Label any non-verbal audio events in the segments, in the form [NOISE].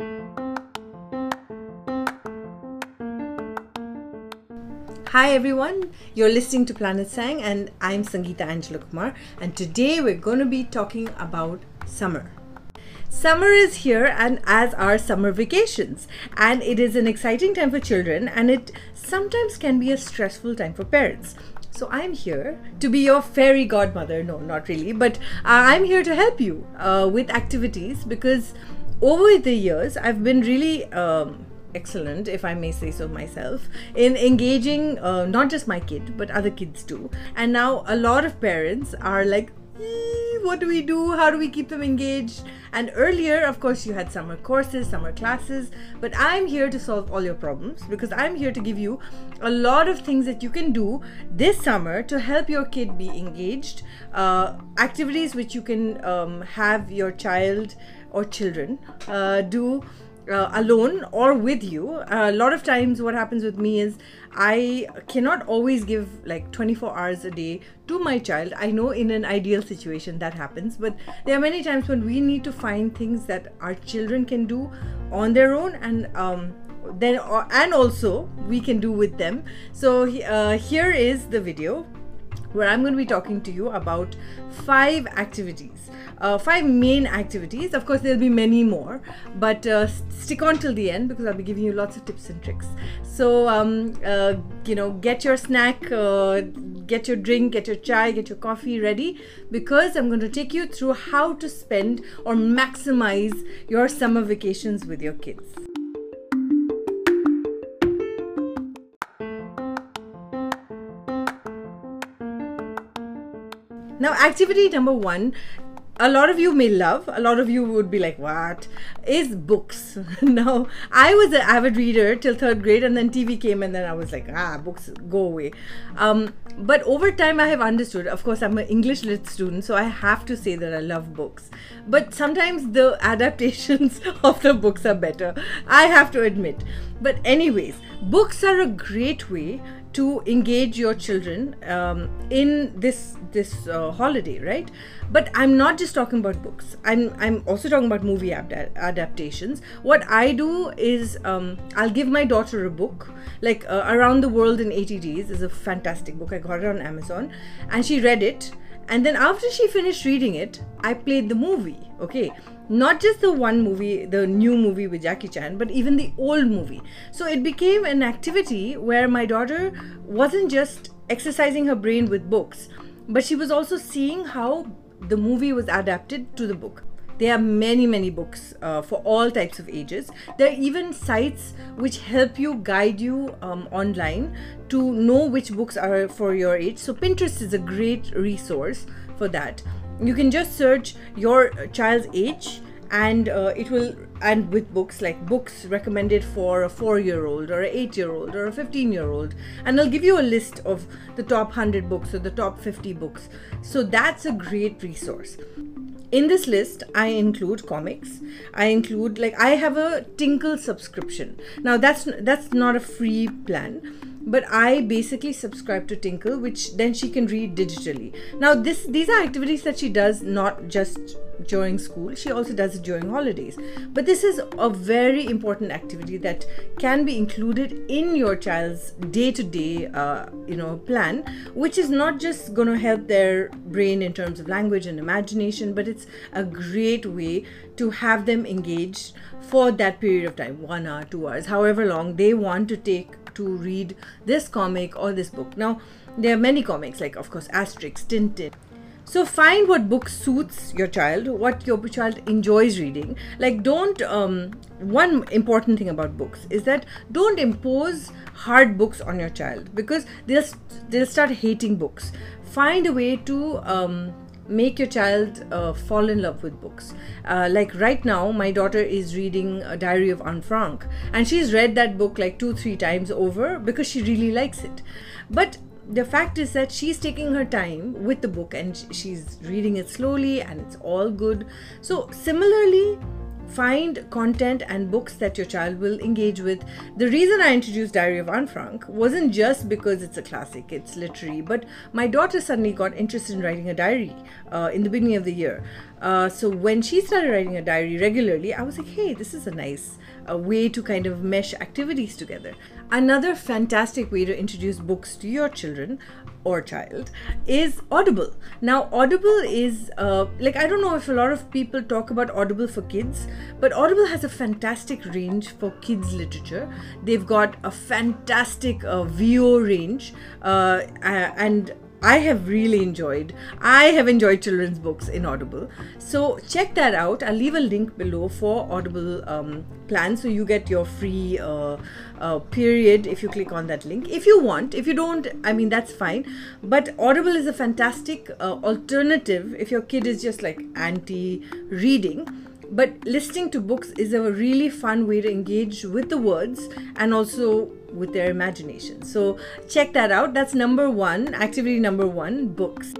Hi everyone, you're listening to Planet Sang and I'm Sangeeta Angela Kumar and today we're going to be talking about summer. Summer is here and as are summer vacations and it is an exciting time for children and it sometimes can be a stressful time for parents. So I'm here to be your fairy godmother. No, not really, but uh, I'm here to help you uh, with activities because over the years I've been really um, excellent, if I may say so myself, in engaging uh, not just my kid but other kids too. And now a lot of parents are like, what do we do? How do we keep them engaged? And earlier, of course, you had summer courses, summer classes, but I'm here to solve all your problems because I'm here to give you a lot of things that you can do this summer to help your kid be engaged, uh, activities which you can um, have your child or children uh, do uh, alone or with you. A lot of times, what happens with me is I cannot always give like 24 hours a day to my child. I know in an ideal situation that happens, but there are many times when we need to find things that our children can do on their own and um, then uh, and also we can do with them. So uh, here is the video where I'm going to be talking to you about five activities, uh, five main activities. Of course, there'll be many more, but uh, stick on till the end because I'll be giving you lots of tips and tricks. So, um, uh, you know, get your snack, uh, get your drink, get your chai, get your coffee ready because I'm going to take you through how to spend or maximize your summer vacations with your kids. Now, activity number one a lot of you may love a lot of you would be like what? Is books. [LAUGHS] Now i was an avid reader till third grade and then tv came and then i was like ah books go away. Um, but over time i have understood. Of course i'm an english lit student so i have to say that i love books. But sometimes the [LAUGHS] adaptations of the books are better i have to admit. But anyways books are a great way to engage your children um, in this this uh, holiday right? But i'm not just talking about books. I'm i'm also talking about movie ad- adaptations. What i do is um, i'll give my daughter a book. Like uh, around the world in 80 days is a fantastic book. I got it on amazon. And she read it. And then after she finished reading it i played the movie okay not just the one movie, the new movie with Jackie Chan, but even the old movie. So it became an activity where my daughter wasn't just exercising her brain with books, but she was also seeing how the movie was adapted to the book. There are many, many books uh, for all types of ages. There are even sites which help you guide you um, online to know which books are for your age. So, Pinterest is a great resource for that you can just search your child's age and uh, it will and with books like books recommended for a 4 year old or a 8 year old or a 15 year old and i'll give you a list of the top 100 books or the top 50 books. So that's a great resource. In this list i include comics. I include like i have a tinkle subscription. Now that's that's not a free plan but I basically subscribe to Tinkle, which then she can read digitally. Now, this these are activities that she does not just during school; she also does it during holidays. But this is a very important activity that can be included in your child's day-to-day, uh, you know, plan, which is not just going to help their brain in terms of language and imagination, but it's a great way to have them engaged for that period of time, one hour, two hours, however long they want to take to read this comic or this book. Now, there are many comics, like, of course, Asterix, Tintin. So find what book suits your child, what your child enjoys reading. Like, don't. Um, one important thing about books is that don't impose hard books on your child because they'll they'll start hating books. Find a way to um, make your child uh, fall in love with books. Uh, like right now, my daughter is reading a Diary of Anne Frank, and she's read that book like two, three times over because she really likes it. But the fact is that she's taking her time with the book and she's reading it slowly, and it's all good. So, similarly, find content and books that your child will engage with. The reason I introduced Diary of Anne Frank wasn't just because it's a classic, it's literary, but my daughter suddenly got interested in writing a diary uh, in the beginning of the year. Uh, so when she started writing a diary regularly, I was like, hey, this is a nice uh, way to kind of mesh activities together. Another fantastic way to introduce books to your children or child is Audible. Now, Audible is uh, like I don't know if a lot of people talk about Audible for kids, but Audible has a fantastic range for kids literature. They've got a fantastic uh, VO range, uh, and I have really enjoyed. I have enjoyed children's books in Audible. So check that out. I'll leave a link below for Audible um, plan, so you get your free uh, uh, period if you click on that link. If you want, if you don't, I mean that's fine. But Audible is a fantastic uh, alternative if your kid is just like anti-reading but listening to books is a really fun way to engage with the words and also with their imagination. So check that out. That's number one, activity number one, books.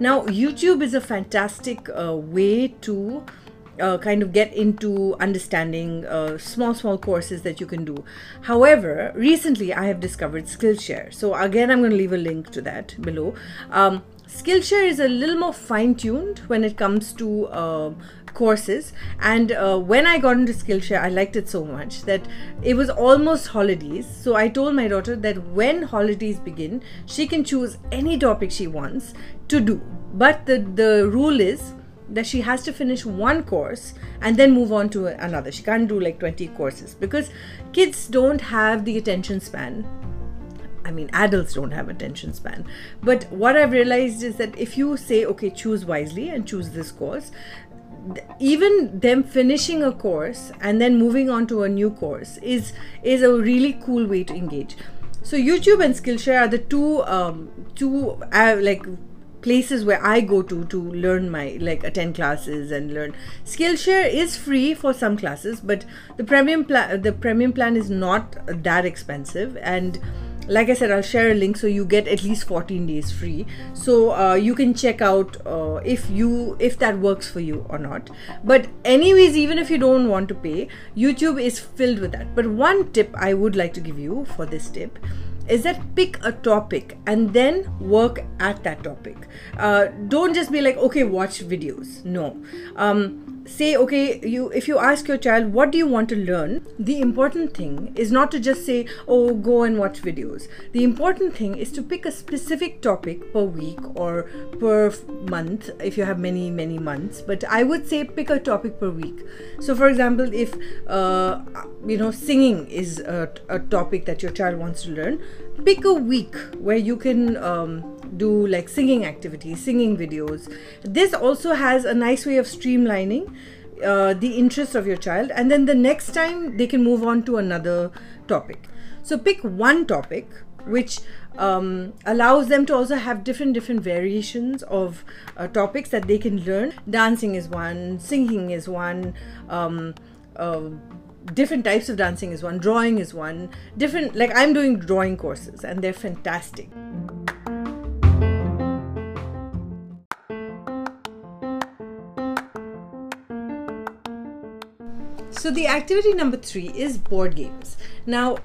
Now, YouTube is a fantastic uh, way to uh, kind of get into understanding uh, small small courses that you can do however recently i have discovered skillshare so again i'm going to leave a link to that below um, skillshare is a little more fine-tuned when it comes to uh, courses and uh, when i got into skillshare i liked it so much that it was almost holidays so i told my daughter that when holidays begin she can choose any topic she wants to do but the the rule is that she has to finish one course and then move on to another. She can't do like 20 courses because kids don't have the attention span. I mean, adults don't have attention span. But what I've realized is that if you say, okay, choose wisely and choose this course, even them finishing a course and then moving on to a new course is is a really cool way to engage. So YouTube and Skillshare are the two um, two uh, like places where I go to to learn my like attend classes and learn. Skillshare is free for some classes, but the premium plan the premium plan is not that expensive and like I said, I'll share a link so you get at least 14 days free. So uh, you can check out uh, if you if that works for you or not. But anyways, even if you don't want to pay, YouTube is filled with that. But one tip I would like to give you for this tip is that pick a topic and then work at that topic. Uh, don't just be like, okay, watch videos. No. Um, say okay you if you ask your child what do you want to learn? The important thing is not to just say oh go and watch videos. The important thing is to pick a specific topic per week or per month if you have many many months. But i would say pick a topic per week. So for example if uh, you know singing is a, a, topic that your child wants to learn pick a week where you can um, do like singing activities, singing videos. This also has a nice way of streamlining uh, the interest of your child, and then the next time they can move on to another topic. So pick one topic which um, allows them to also have different different variations of uh, topics that they can learn. Dancing is one, singing is one. Um, uh, different types of dancing is one drawing is one different like i'm doing drawing courses and they're fantastic So the activity number three is board games. Now,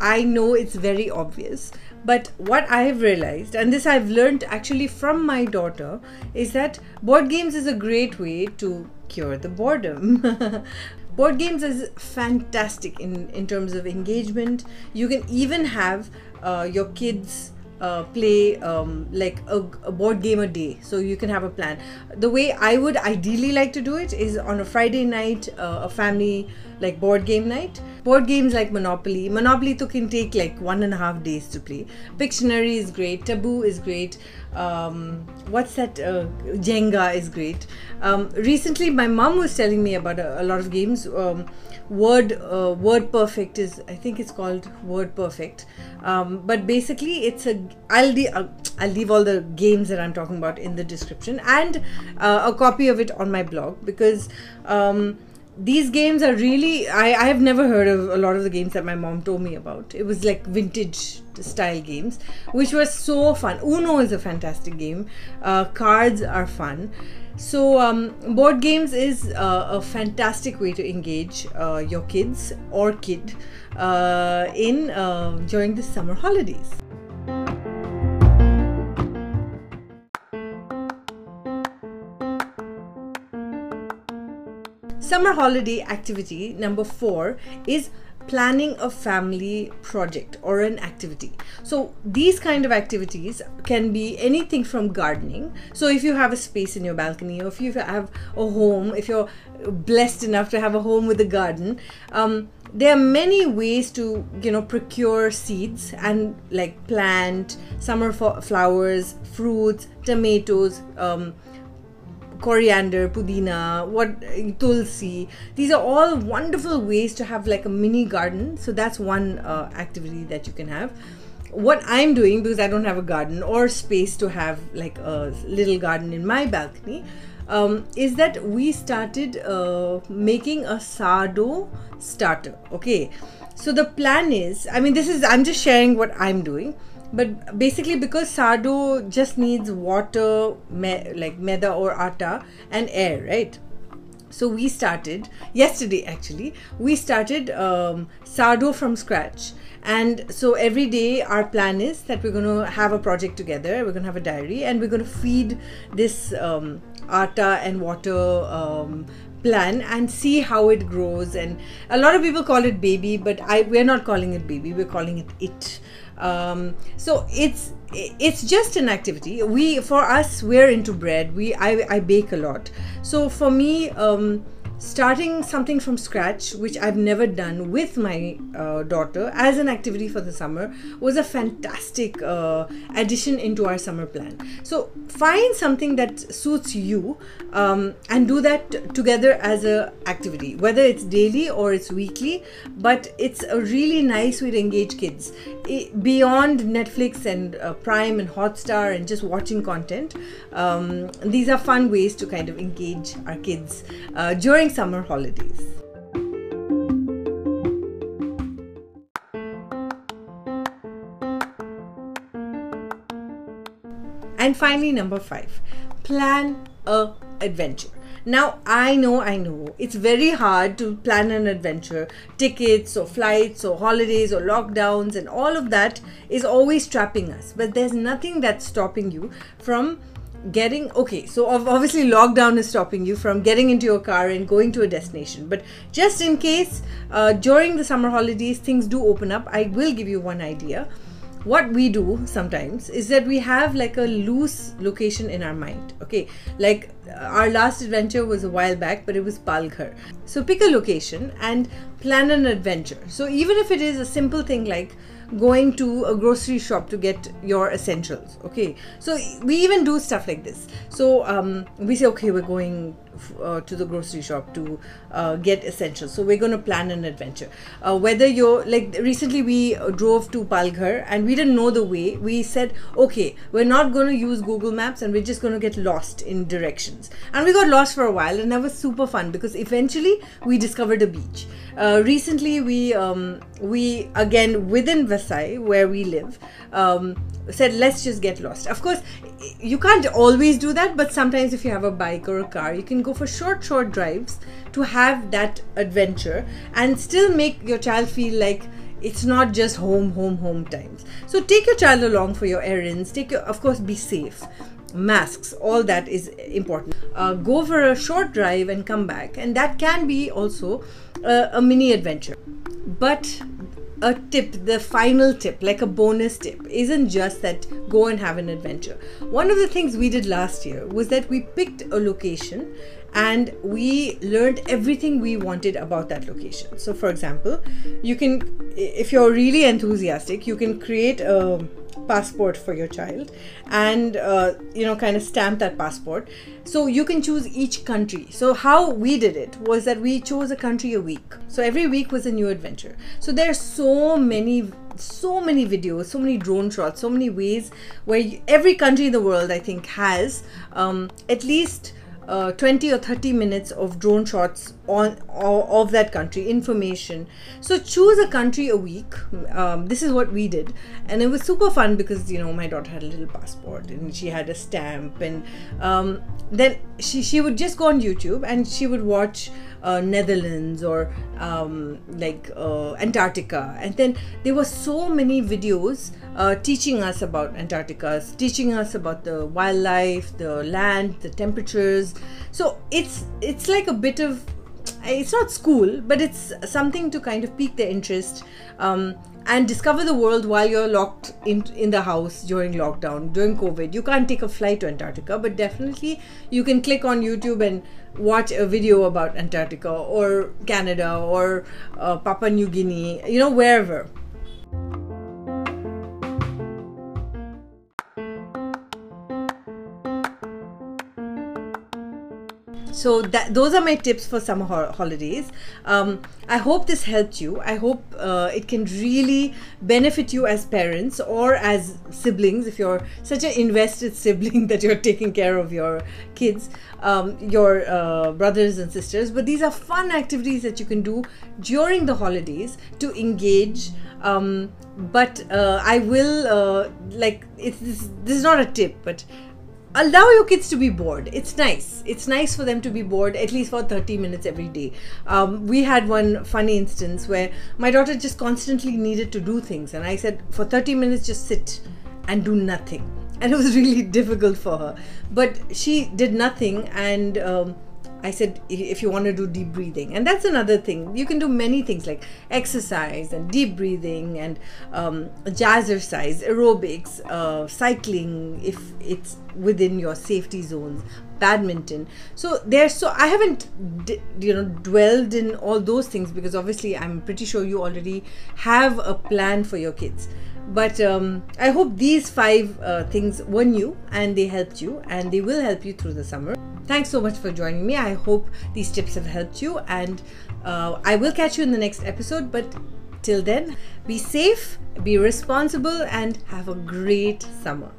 I know it's very obvious, but what I have realized, and this I've learned actually from my daughter, is that board games is a great way to cure the boredom. [LAUGHS] board games is fantastic in, in terms of engagement. You can even have uh, your kids uh, play um, like a, a, board game a day. So you can have a plan. The way i would ideally like to do it is on a friday night uh, a family like board game night. Board games like monopoly. Monopoly to can take like one and a half days to play. Pictionary is great. Taboo is great. Um, what's that? Uh, jenga is great. Um, recently my mom was telling me about a, a lot of games. Um, word uh, word perfect is i think it's called word perfect. Um, but basically it's a i'll de- i'll leave all the games that i'm talking about in the description and uh, a copy of it on my blog because um, these games are really I, I have never heard of a lot of the games that my mom told me about. It was like vintage style games which were so fun. Uno is a fantastic game. Uh, cards are fun. So um, board games is uh, a fantastic way to engage uh, your kids or kid uh, in uh, during the summer holidays summer holiday activity number four is planning a family project or an activity. So these kind of activities can be anything from gardening. So if you have a space in your balcony or if you have a home if you're blessed enough to have a home with a garden um, there are many ways to you know procure seeds and like plant summer flowers fruits tomatoes um, coriander, pudina, what tulsi. These are all wonderful ways to have like a mini garden. So that's one uh, activity that you can have. What I'm doing because I don't have a garden or space to have like a little garden in my balcony. Um, is that we started uh, making a sourdough starter. Okay, so the plan is, I mean, this is I'm just sharing what I'm doing but basically because sourdough just needs water me- like maida or atta and air right? So we started yesterday actually we started um, sourdough from scratch. And so every day our plan is that we're going to have a project together we're going to have a diary and we're going to feed this um, atta and water um, plan and see how it grows. And a lot of people call it baby but i we're not calling it baby we're calling it it um, so it's it's just an activity. We for us we're into bread. We i, I bake a lot. So for me um, starting something from scratch, which I've never done with my uh, daughter as an activity for the summer, was a fantastic uh, addition into our summer plan. So find something that suits you um, and do that together as a activity, whether it's daily or it's weekly. But it's a really nice way to engage kids it, beyond Netflix and uh, Prime and Hotstar and just watching content. Um, these are fun ways to kind of engage our kids uh, during summer holidays. And finally, number five, plan a adventure. Now, I know, I know, it's very hard to plan an adventure. Tickets or flights or holidays or lockdowns and all of that is always trapping us. But there's nothing that's stopping you from getting okay so obviously lockdown is stopping you from getting into your car and going to a destination. But just in case uh, during the summer holidays things do open up i will give you one idea. What we do sometimes is that we have like a loose location in our mind okay? Like uh, our last adventure was a while back but it was palghar. So pick a location and plan an adventure. So even if it is a simple thing like going to a grocery shop to get your essentials okay so we even do stuff like this so um, we say okay we're going uh, to the grocery shop to uh, get essentials. So we're going to plan an adventure. Uh, whether you're like recently we drove to Palghar and we didn't know the way. We said, okay, we're not going to use Google Maps and we're just going to get lost in directions. And we got lost for a while and that was super fun because eventually we discovered a beach. Uh, recently we um, we again within Vasai where we live um, said let's just get lost. Of course, you can't always do that, but sometimes if you have a bike or a car, you can go for short, short drives to have that adventure and still make your child feel like it's not just home, home, home times. So take your child along for your errands. Take your, of course, be safe. Masks, all that is important. Uh, go for a short drive and come back, and that can be also a mini adventure. But a tip, the final tip, like a bonus tip, isn't just that go and have an adventure. One of the things we did last year was that we picked a location and we learned everything we wanted about that location. So, for example, you can, if you're really enthusiastic, you can create a passport for your child and uh, you know kind of stamp that passport. So you can choose each country. So how we did it was that we chose a country a week. So every week was a new adventure. So there are so many so many videos so many drone shots so many ways where you, every country in the world i think has um, at least uh, 20 or 30 minutes of drone shots on of that country information. So choose a country a week um, this is what we did. And it was super fun because you know my daughter had a little passport and she had a stamp and um, then she she would just go on youtube and she would watch uh, Netherlands or um, like uh, Antarctica. And then there were so many videos uh, teaching us about Antarctica, teaching us about the wildlife, the land, the temperatures. So it's it's like a bit of it's not school, but it's something to kind of pique their interest. Um, and discover the world while you're locked in in the house during lockdown during covid you can't take a flight to antarctica but definitely you can click on youtube and watch a video about antarctica or canada or uh, papua new guinea you know wherever so that those are my tips for summer ho- holidays. Um, i hope this helped you. I hope uh, it can really benefit you as parents or as siblings. If you're such an invested [LAUGHS] sibling that you're taking care of your kids um, your uh, brothers and sisters. But these are fun activities that you can do during the holidays to engage um, but uh, i will uh, like it's this, this is not a tip but allow your kids to be bored. It's nice. It's nice for them to be bored at least for 30 minutes every day. Um, we had one funny instance where my daughter just constantly needed to do things and i said for 30 minutes just sit and do nothing. [LAUGHS] And it was really difficult for her. But she did nothing and um, I said, if you want to do deep breathing, and that's another thing. You can do many things like exercise and deep breathing and um, jazzercise, aerobics, uh, cycling, if it's within your safety zones, badminton. So there's so I haven't you know dwelled in all those things because obviously I'm pretty sure you already have a plan for your kids. But um, I hope these five uh, things were new and they helped you and they will help you through the summer. Thanks so much for joining me. I hope these tips have helped you, and uh, I will catch you in the next episode. But till then, be safe, be responsible, and have a great summer.